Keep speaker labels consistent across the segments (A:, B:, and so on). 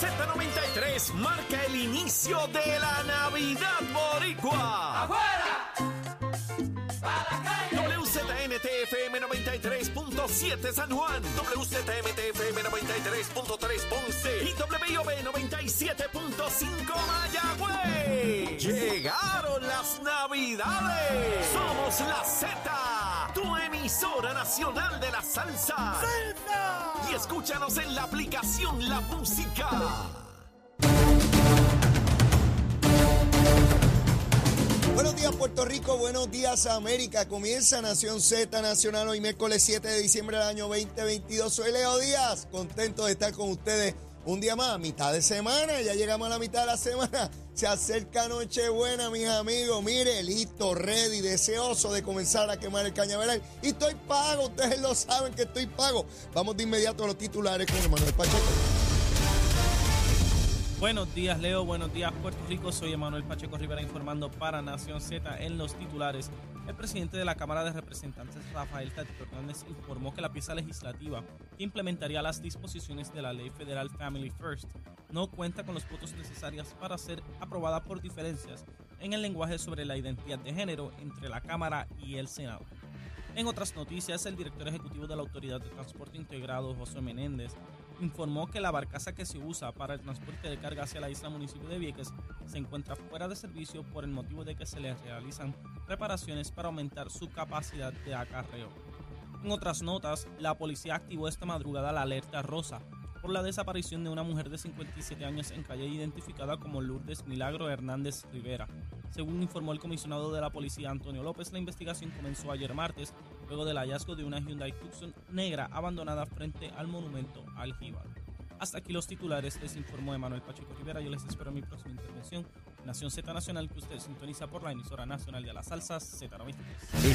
A: Z93 marca el inicio de la Navidad Boricua. WZMTFM 93.7 San Juan, WZMTFM 93.3 Ponce y WIOB 97.5 Mayagüez. Llegaron las Navidades. Somos la Z, tu emisora nacional de la salsa. Y escúchanos en la aplicación La Música.
B: Buenos días Puerto Rico, buenos días América. Comienza Nación Z Nacional hoy miércoles 7 de diciembre del año 2022. Soy Leo Díaz, contento de estar con ustedes un día más, mitad de semana. Ya llegamos a la mitad de la semana. Se acerca Nochebuena, mis amigos. Mire, listo, ready, deseoso de comenzar a quemar el cañaveral. Y estoy pago, ustedes lo saben que estoy pago. Vamos de inmediato a los titulares con Emanuel Pacheco.
C: Buenos días, Leo. Buenos días, Puerto Rico. Soy Emanuel Pacheco Rivera informando para Nación Z en los titulares. El presidente de la Cámara de Representantes, Rafael Tatito Hernández, informó que la pieza legislativa que implementaría las disposiciones de la Ley Federal Family First no cuenta con los votos necesarios para ser aprobada por diferencias en el lenguaje sobre la identidad de género entre la Cámara y el Senado. En otras noticias, el director ejecutivo de la Autoridad de Transporte Integrado, José Menéndez, informó que la barcaza que se usa para el transporte de carga hacia la isla municipio de Vieques se encuentra fuera de servicio por el motivo de que se le realizan reparaciones para aumentar su capacidad de acarreo. En otras notas, la policía activó esta madrugada la alerta rosa por la desaparición de una mujer de 57 años en calle identificada como Lourdes Milagro Hernández Rivera. Según informó el comisionado de la policía Antonio López, la investigación comenzó ayer martes, luego del hallazgo de una Hyundai Tucson negra abandonada frente al monumento al Jíbaro. Hasta aquí los titulares, les informó Emanuel Pacheco Rivera. Yo les espero en mi próxima intervención. Nación Z Nacional, que usted sintoniza por la emisora nacional de las salsas Z93.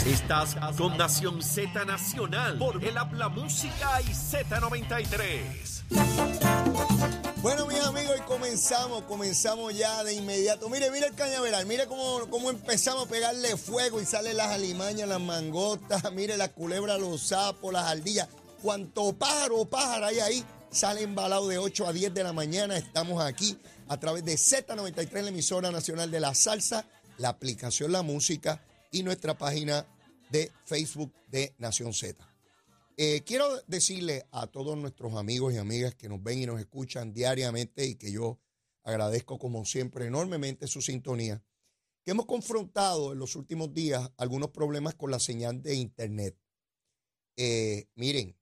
A: Estás con Nación Z Nacional por el Habla Música y Z93.
B: Bueno, mis amigos, y comenzamos, comenzamos ya de inmediato. Mire, mire el cañaveral, mire cómo, cómo empezamos a pegarle fuego y salen las alimañas, las mangotas, mire la culebra, los sapos, las ardillas. Cuanto pájaro o pájaro hay ahí, sale embalado de 8 a 10 de la mañana. Estamos aquí a través de Z93, la emisora nacional de la salsa, la aplicación La Música y nuestra página de Facebook de Nación Z. Eh, quiero decirle a todos nuestros amigos y amigas que nos ven y nos escuchan diariamente y que yo agradezco como siempre enormemente su sintonía, que hemos confrontado en los últimos días algunos problemas con la señal de Internet. Eh, miren,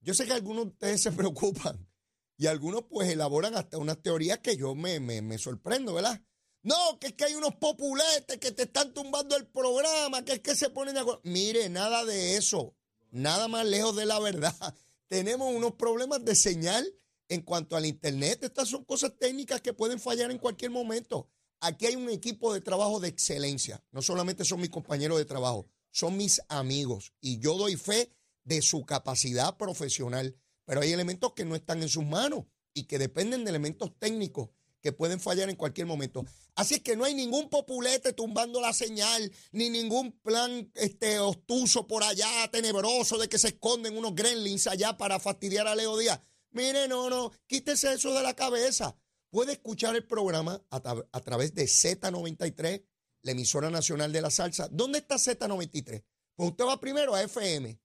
B: yo sé que algunos de ustedes se preocupan y algunos pues elaboran hasta unas teorías que yo me, me, me sorprendo, ¿verdad? No, que es que hay unos populetes que te están tumbando el programa, que es que se ponen acuerdo. Mire, nada de eso, nada más lejos de la verdad. Tenemos unos problemas de señal en cuanto al Internet. Estas son cosas técnicas que pueden fallar en cualquier momento. Aquí hay un equipo de trabajo de excelencia. No solamente son mis compañeros de trabajo, son mis amigos. Y yo doy fe de su capacidad profesional. Pero hay elementos que no están en sus manos y que dependen de elementos técnicos que pueden fallar en cualquier momento. Así es que no hay ningún populete tumbando la señal, ni ningún plan este, obtuso por allá, tenebroso, de que se esconden unos gremlins allá para fastidiar a Leo Díaz. Mire, no, no, quítese eso de la cabeza. Puede escuchar el programa a, a través de Z93, la emisora nacional de la salsa. ¿Dónde está Z93? Pues usted va primero a FM.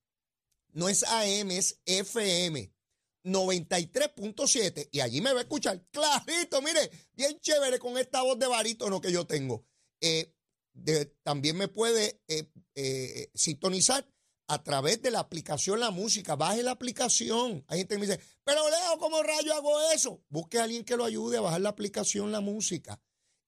B: No es AM, es FM. 93.7 y allí me va a escuchar clarito, mire, bien chévere con esta voz de barítono que yo tengo. Eh, también me puede eh, eh, sintonizar a través de la aplicación La Música. Baje la aplicación. Hay gente que me dice, pero Leo, ¿cómo rayo hago eso? Busque a alguien que lo ayude a bajar la aplicación La Música.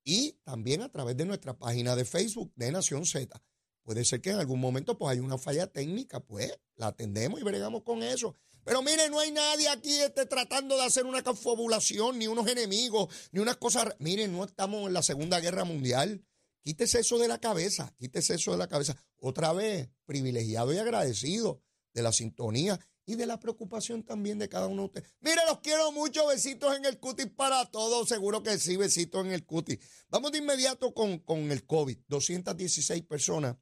B: Y también a través de nuestra página de Facebook de Nación Z. Puede ser que en algún momento pues hay una falla técnica, pues la atendemos y bregamos con eso. Pero mire, no hay nadie aquí este, tratando de hacer una confabulación, ni unos enemigos, ni unas cosas. Mire, no estamos en la Segunda Guerra Mundial. Quítese eso de la cabeza, quítese eso de la cabeza. Otra vez, privilegiado y agradecido de la sintonía y de la preocupación también de cada uno de ustedes. Mire, los quiero mucho, besitos en el cutis para todos, seguro que sí, besitos en el cutis. Vamos de inmediato con, con el COVID, 216 personas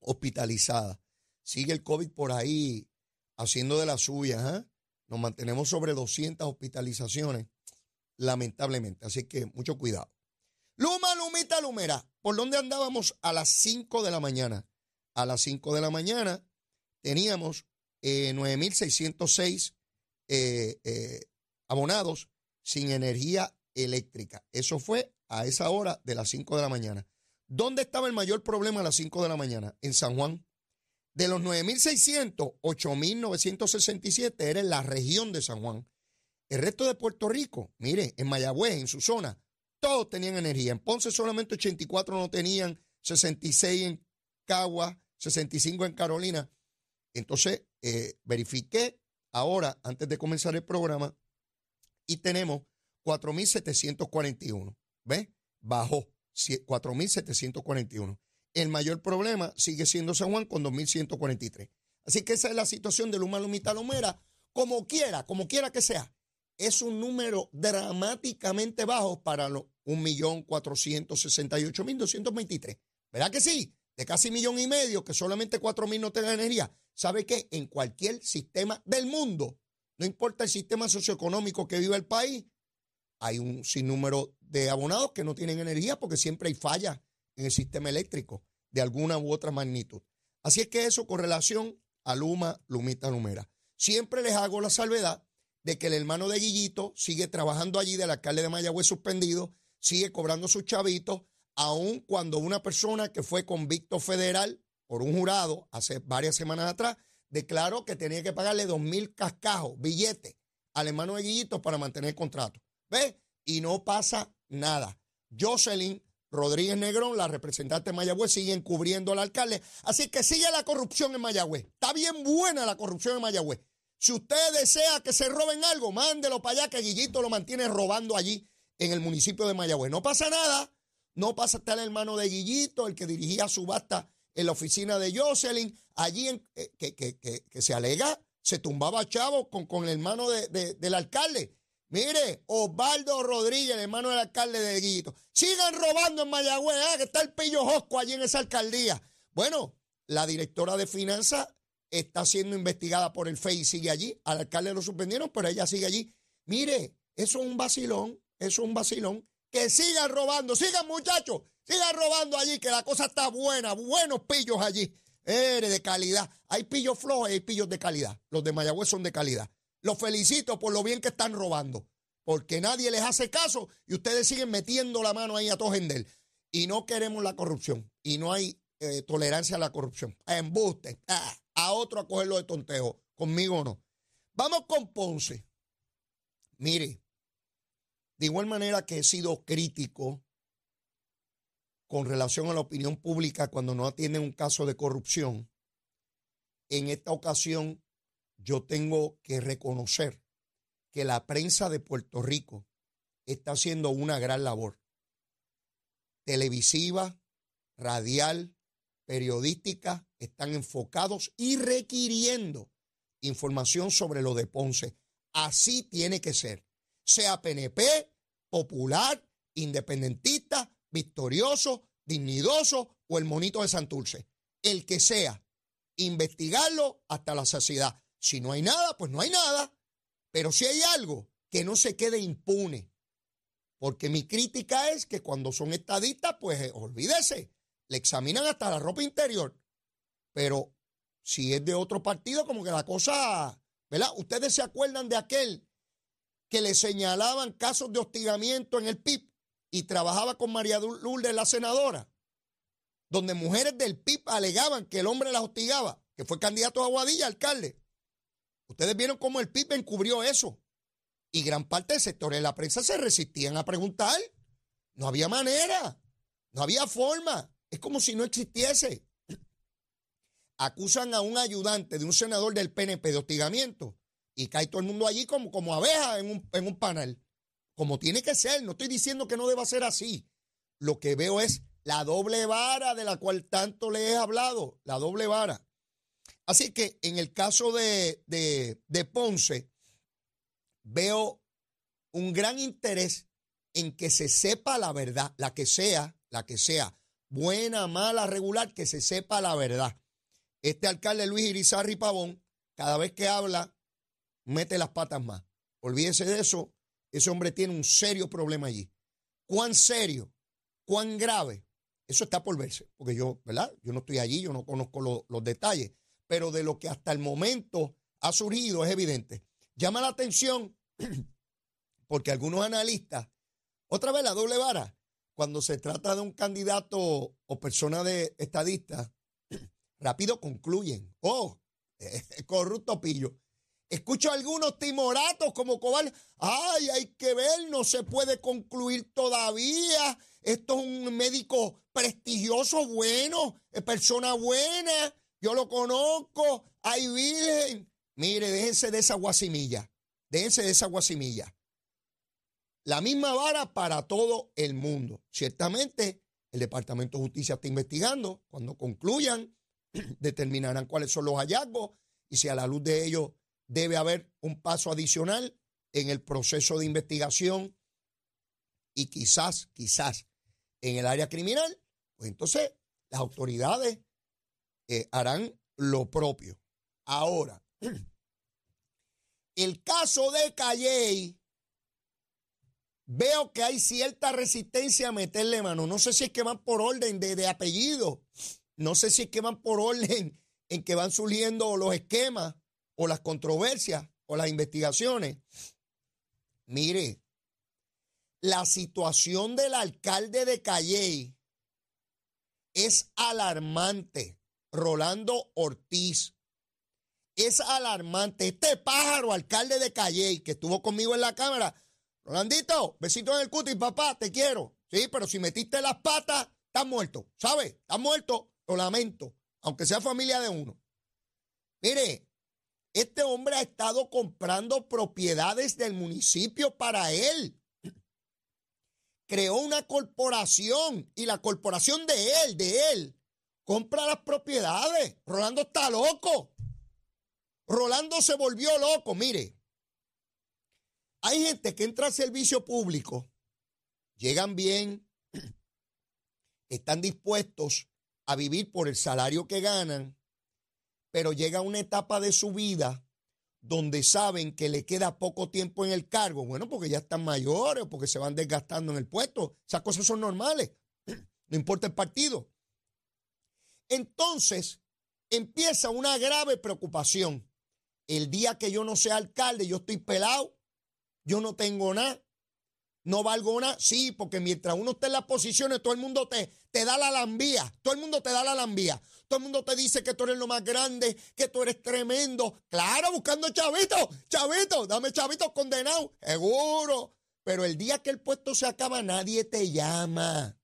B: hospitalizadas. Sigue el COVID por ahí haciendo de la suya. ¿eh? Nos mantenemos sobre 200 hospitalizaciones, lamentablemente. Así que mucho cuidado. Luma, Lumita, Lumera. ¿Por dónde andábamos? A las 5 de la mañana. A las 5 de la mañana teníamos eh, 9.606 eh, eh, abonados sin energía eléctrica. Eso fue a esa hora de las 5 de la mañana. ¿Dónde estaba el mayor problema a las 5 de la mañana? En San Juan. De los 9.600, 8.967 era en la región de San Juan. El resto de Puerto Rico, mire, en Mayagüez, en su zona, todos tenían energía. En Ponce solamente 84 no tenían, 66 en Cagua, 65 en Carolina. Entonces, eh, verifiqué ahora, antes de comenzar el programa, y tenemos 4.741. ¿Ves? Bajó 4.741. El mayor problema sigue siendo San Juan con 2.143. Así que esa es la situación de Luma Lumita Lomera, como quiera, como quiera que sea. Es un número dramáticamente bajo para los 1.468.223. ¿Verdad que sí? De casi millón y medio, que solamente 4.000 no tengan energía. ¿Sabe qué? En cualquier sistema del mundo, no importa el sistema socioeconómico que viva el país, hay un sinnúmero de abonados que no tienen energía porque siempre hay fallas en el sistema eléctrico de alguna u otra magnitud. Así es que eso con relación a Luma, Lumita, Lumera. Siempre les hago la salvedad de que el hermano de Guillito sigue trabajando allí del alcalde de Mayagüez suspendido, sigue cobrando sus chavitos, aun cuando una persona que fue convicto federal por un jurado hace varias semanas atrás declaró que tenía que pagarle dos mil cascajos, billetes, al hermano de Guillito para mantener el contrato. ¿Ves? Y no pasa nada. Jocelyn Rodríguez Negrón, la representante de Mayagüez, siguen cubriendo al alcalde. Así que sigue la corrupción en Mayagüez. Está bien buena la corrupción en Mayagüez. Si usted desea que se roben algo, mándelo para allá, que Guillito lo mantiene robando allí en el municipio de Mayagüez. No pasa nada. No pasa estar el hermano de Guillito, el que dirigía subasta en la oficina de Jocelyn, allí en, eh, que, se alega, se tumbaba chavo con, con el hermano del alcalde. Mire, Osvaldo Rodríguez, el hermano del alcalde de Guillito. Sigan robando en Mayagüez, ¿eh? que está el pillo Josco allí en esa alcaldía. Bueno, la directora de finanzas está siendo investigada por el FEI y sigue allí. Al alcalde lo suspendieron, pero ella sigue allí. Mire, eso es un vacilón, eso es un vacilón. Que sigan robando, sigan muchachos, sigan robando allí, que la cosa está buena, buenos pillos allí. Eres de calidad. Hay pillos flojos y hay pillos de calidad. Los de Mayagüez son de calidad. Los felicito por lo bien que están robando, porque nadie les hace caso y ustedes siguen metiendo la mano ahí a Tojendel. Y no queremos la corrupción y no hay eh, tolerancia a la corrupción. A embuste, a otro a cogerlo de tontejo, conmigo no. Vamos con Ponce. Mire, de igual manera que he sido crítico con relación a la opinión pública cuando no atienden un caso de corrupción, en esta ocasión yo tengo que reconocer que la prensa de Puerto Rico está haciendo una gran labor. Televisiva, radial, periodística, están enfocados y requiriendo información sobre lo de Ponce. Así tiene que ser. Sea PNP, popular, independentista, victorioso, dignidoso o el monito de Santurce. El que sea, investigarlo hasta la saciedad. Si no hay nada, pues no hay nada. Pero si hay algo, que no se quede impune. Porque mi crítica es que cuando son estadistas, pues eh, olvídese, le examinan hasta la ropa interior. Pero si es de otro partido, como que la cosa, ¿verdad? Ustedes se acuerdan de aquel que le señalaban casos de hostigamiento en el PIB y trabajaba con María Lourdes, la senadora, donde mujeres del PIB alegaban que el hombre las hostigaba, que fue candidato a Aguadilla, alcalde. Ustedes vieron cómo el PIB encubrió eso. Y gran parte del sector de la prensa se resistían a preguntar. No había manera, no había forma. Es como si no existiese. Acusan a un ayudante de un senador del PNP de hostigamiento y cae todo el mundo allí como, como abeja en un, en un panel. Como tiene que ser. No estoy diciendo que no deba ser así. Lo que veo es la doble vara de la cual tanto le he hablado. La doble vara. Así que en el caso de, Ponce, veo un gran interés en que se sepa la verdad, la que sea, la que sea, buena, mala, regular, que se sepa la verdad. Este alcalde Luis Irizarri Pavón, cada vez que habla, mete las patas más. Olvídese de eso. Ese hombre tiene un serio problema allí. ¿Cuán serio? ¿Cuán grave? Eso está por verse, porque yo, ¿verdad? Yo no estoy allí, yo no conozco los detalles, pero de lo que hasta el momento ha surgido es evidente. Llama la atención porque algunos analistas, otra vez la doble vara, cuando se trata de un candidato o persona de estadista, rápido concluyen. Oh, corrupto pillo. Escucho a algunos timoratos como Cobal. Ay, hay que ver, no se puede concluir todavía. Esto es un médico prestigioso, bueno, persona buena. Yo lo conozco. Ay, virgen. Mire, déjense de esa guasimilla. Déjense de esa guasimilla. La misma vara para todo el mundo. Ciertamente, el Departamento de Justicia está investigando. Cuando concluyan, determinarán cuáles son los hallazgos y si a la luz de ellos debe haber un paso adicional en el proceso de investigación y quizás, quizás en el área criminal, pues entonces las autoridades eh, harán lo propio. Ahora, el caso de Calley, veo que hay cierta resistencia a meterle mano. No sé si es que van por orden de, de apellido, no sé si es que van por orden en que van surgiendo los esquemas o las controversias o las investigaciones. Mire, la situación del alcalde de Calley es alarmante. Rolando Ortiz. Es alarmante. Este pájaro, alcalde de Calley, que estuvo conmigo en la cámara. Rolandito, besito en el cutis, papá, te quiero. Sí, pero si metiste las patas, estás muerto. ¿Sabes? Estás muerto. Lo lamento. Aunque sea familia de uno. Mire, este hombre ha estado comprando propiedades del municipio para él. Creó una corporación y la corporación de él, de él, compra las propiedades. Rolando está loco. Rolando se volvió loco. Mire, hay gente que entra al servicio público, llegan bien, están dispuestos a vivir por el salario que ganan, pero llega una etapa de su vida donde saben que le queda poco tiempo en el cargo, bueno, porque ya están mayores o porque se van desgastando en el puesto, esas cosas son normales, no importa el partido. Entonces, empieza una grave preocupación. El día que yo no sea alcalde, yo estoy pelado, yo no tengo nada, no valgo nada. Sí, porque mientras uno esté en las posiciones, todo el mundo te, te da la lambía, todo el mundo te da la lambía. Todo el mundo te dice que tú eres lo más grande, que tú eres tremendo. Claro, buscando chavito, chavito, dame chavito condenado, seguro. Pero el día que el puesto se acaba, nadie te llama.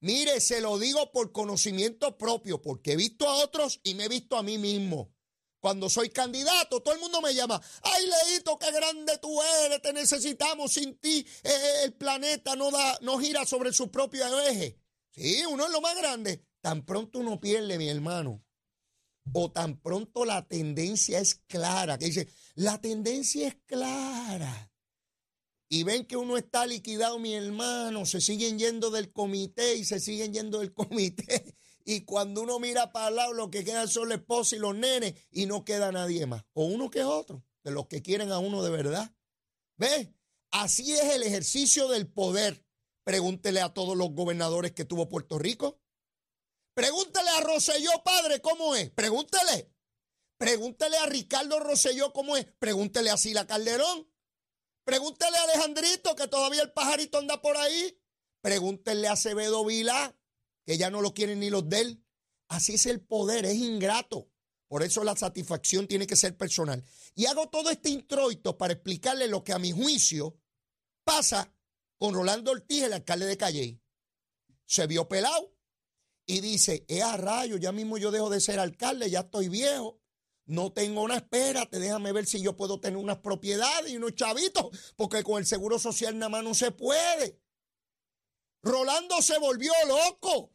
B: Mire, se lo digo por conocimiento propio, porque he visto a otros y me he visto a mí mismo. Cuando soy candidato, todo el mundo me llama. Ay, Leito, qué grande tú eres, te necesitamos. Sin ti, eh, el planeta no, da, no gira sobre su propio eje. Sí, uno es lo más grande. Tan pronto uno pierde, mi hermano, o tan pronto la tendencia es clara, que dice, la tendencia es clara. Y ven que uno está liquidado, mi hermano, se siguen yendo del comité y se siguen yendo del comité. Y cuando uno mira para el lado, lo que quedan son la esposa y los nenes y no queda nadie más. O uno que otro, de los que quieren a uno de verdad. ¿Ves? Así es el ejercicio del poder. Pregúntele a todos los gobernadores que tuvo Puerto Rico. Pregúntele a Roselló, padre, cómo es. Pregúntele. Pregúntele a Ricardo Roselló cómo es. Pregúntele a Sila Calderón. Pregúntele a Alejandrito, que todavía el pajarito anda por ahí. Pregúntele a Acevedo Vilá, que ya no lo quieren ni los de él. Así es el poder, es ingrato. Por eso la satisfacción tiene que ser personal. Y hago todo este introito para explicarle lo que a mi juicio pasa con Rolando Ortiz, el alcalde de Calle. Se vio pelado y dice, es a rayo, ya mismo yo dejo de ser alcalde, ya estoy viejo, no tengo una espérate, déjame ver si yo puedo tener unas propiedades y unos chavitos, porque con el seguro social nada más no se puede. Rolando se volvió loco.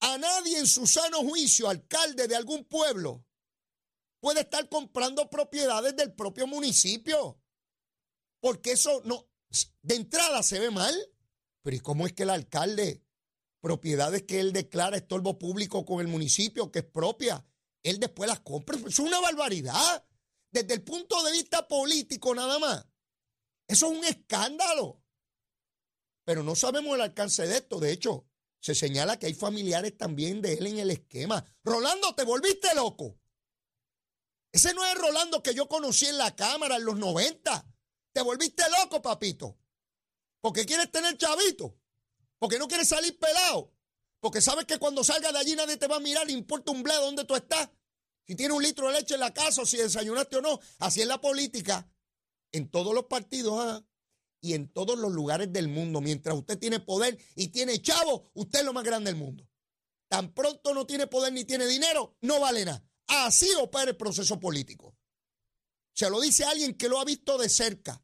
B: A nadie en su sano juicio, alcalde de algún pueblo, puede estar comprando propiedades del propio municipio. Porque eso no, de entrada se ve mal. Pero ¿y cómo es que el alcalde, propiedades que él declara estorbo público con el municipio, que es propia, él después las compra? Es una barbaridad. desde el punto de vista político nada más, eso es un escándalo. Pero no sabemos el alcance de esto. De hecho, se señala que hay familiares también de él en el esquema. Rolando, te volviste loco. Ese no es Rolando que yo conocí en la cámara en los 90. Te volviste loco, papito. Porque quieres tener chavito. Porque no quieres salir pelado. Porque sabes que cuando salga de allí nadie te va a mirar, le importa un bledo dónde tú estás. Si tienes un litro de leche en la casa o si desayunaste o no. Así es la política. En todos los partidos, ¿ah? y en todos los lugares del mundo. Mientras usted tiene poder y tiene chavo, usted es lo más grande del mundo. Tan pronto no tiene poder ni tiene dinero, no vale nada. Así opera el proceso político. Se lo dice alguien que lo ha visto de cerca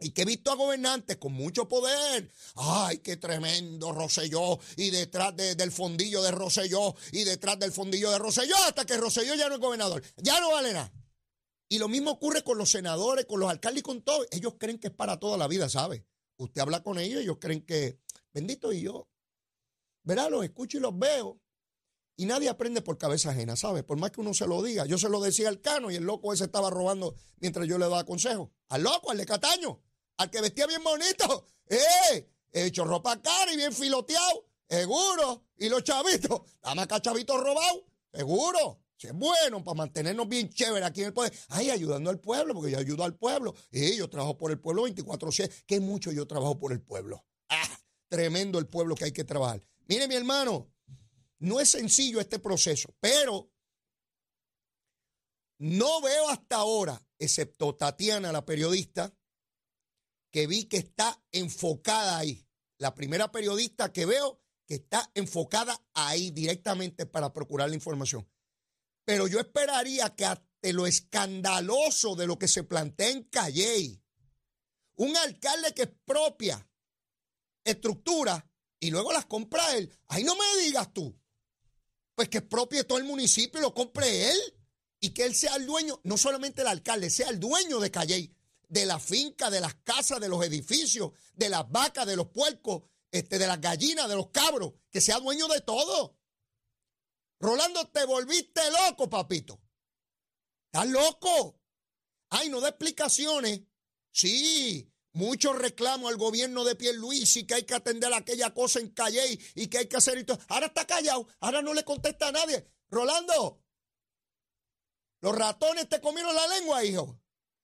B: y que ha visto a gobernantes con mucho poder. ¡Ay, qué tremendo Roselló! Y detrás del fondillo de Roselló y detrás del fondillo de Roselló hasta que Roselló ya no es gobernador. Ya no vale nada. Y lo mismo ocurre con los senadores, con los alcaldes y con todos. Ellos creen que es para toda la vida, ¿sabe? Usted habla con ellos, ellos creen que, bendito y yo, verá, los escucho y los veo. Y nadie aprende por cabeza ajena, ¿sabe? Por más que uno se lo diga. Yo se lo decía al cano y el loco ese estaba robando mientras yo le daba consejo. Al loco, al de Cataño, al que vestía bien bonito. ¡Eh! Hecho ropa cara y bien filoteado. Seguro. Y los chavitos, dame acá chavitos robados. Seguro es bueno para mantenernos bien chévere aquí en el poder. Ay, ayudando al pueblo, porque yo ayudo al pueblo. Y yo trabajo por el pueblo 24-7. Qué mucho yo trabajo por el pueblo. Ah, tremendo el pueblo que hay que trabajar. Mire, mi hermano, no es sencillo este proceso, pero no veo hasta ahora, excepto Tatiana, la periodista, que vi que está enfocada ahí. La primera periodista que veo que está enfocada ahí directamente para procurar la información. Pero yo esperaría que ante lo escandaloso de lo que se plantea en Calley, un alcalde que expropia estructura y luego las compra él, ahí no me digas tú, pues que expropie todo el municipio y lo compre él y que él sea el dueño, no solamente el alcalde, sea el dueño de Calley, de la finca, de las casas, de los edificios, de las vacas, de los puercos, este, de las gallinas, de los cabros, que sea dueño de todo. Rolando, te volviste loco, papito. ¿Estás loco? Ay, no da explicaciones. Sí, muchos reclamos al gobierno de Pierluisi que hay que atender aquella cosa en Calle y que hay que hacer esto. Ahora está callado, ahora no le contesta a nadie. Rolando, los ratones te comieron la lengua, hijo.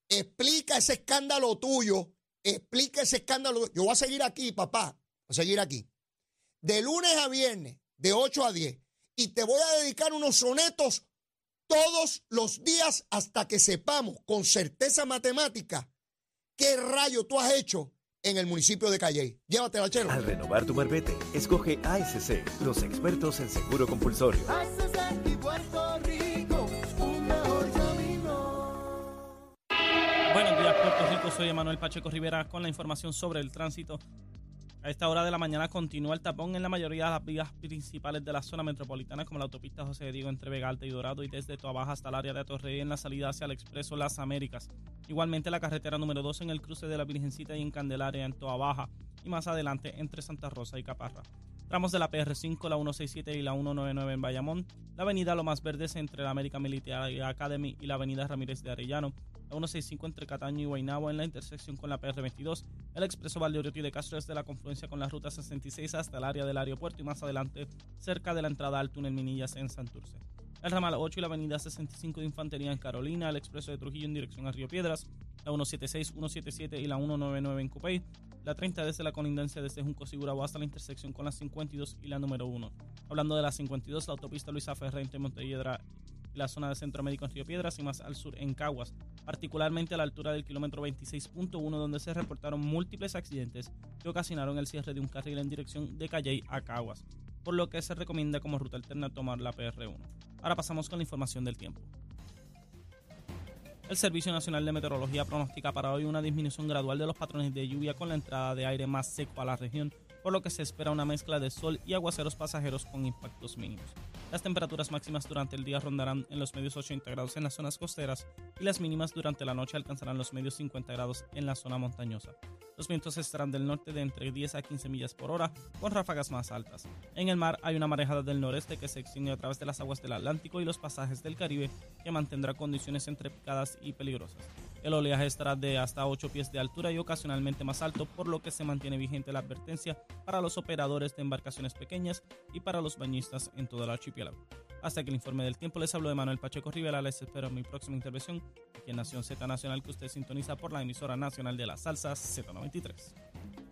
B: Explica ese escándalo tuyo. Explica ese escándalo. Yo voy a seguir aquí, papá. Voy a seguir aquí. De lunes a viernes, de 8 a 10 y te voy a dedicar unos sonetos todos los días hasta que sepamos con certeza matemática qué rayo tú has hecho en el municipio de Calley. Llévatela, chero.
D: Al renovar tu marbete, escoge ASC, los expertos en seguro compulsorio.
C: Buenos Soy Emanuel Pacheco Rivera con la información sobre el tránsito. A esta hora de la mañana continúa el tapón en la mayoría de las vías principales de la zona metropolitana, como la autopista José Diego entre Vega Alta y Dorado y desde Toa hasta el área de Torrey en la salida hacia el Expreso Las Américas. Igualmente la carretera número 2 en el cruce de la Virgencita y en Candelaria en Toa Baja y más adelante entre Santa Rosa y Caparra. Tramos de la PR5, la 167 y la 199 en Bayamón, la avenida Lo Más Verdes entre la América Militar Academy y la avenida Ramírez de Arellano, la 165 entre Cataño y Guaynabo en la intersección con la PR22, el expreso Valdeoriotti de Castro desde la confluencia con la ruta 66 hasta el área del aeropuerto y más adelante cerca de la entrada al túnel Minillas en Santurce. El ramal 8 y la avenida 65 de Infantería en Carolina, el expreso de Trujillo en dirección a Río Piedras, la 176, 177 y la 199 en Cupey, la 30 desde la colindancia desde Junco Sigurabo hasta la intersección con la 52 y la número 1. Hablando de la 52, la autopista Luisa Ferrer entre Montelledra la zona de Centro Médico en Río Piedras y más al sur en Caguas, particularmente a la altura del kilómetro 26.1 donde se reportaron múltiples accidentes que ocasionaron el cierre de un carril en dirección de Calley a Caguas, por lo que se recomienda como ruta alterna tomar la PR1. Ahora pasamos con la información del tiempo. El Servicio Nacional de Meteorología pronostica para hoy una disminución gradual de los patrones de lluvia con la entrada de aire más seco a la región, por lo que se espera una mezcla de sol y aguaceros pasajeros con impactos mínimos. Las temperaturas máximas durante el día rondarán en los medios 80 grados en las zonas costeras y las mínimas durante la noche alcanzarán los medios 50 grados en la zona montañosa. Los vientos estarán del norte de entre 10 a 15 millas por hora, con ráfagas más altas. En el mar hay una marejada del noreste que se extiende a través de las aguas del Atlántico y los pasajes del Caribe, que mantendrá condiciones entre picadas y peligrosas. El oleaje estará de hasta 8 pies de altura y ocasionalmente más alto, por lo que se mantiene vigente la advertencia para los operadores de embarcaciones pequeñas y para los bañistas en todo el archipiélago. Hasta que el informe del tiempo les habló de Manuel Pacheco Rivera, les espero en mi próxima intervención aquí en Nación Z Nacional que usted sintoniza por la emisora nacional de la salsa Z93.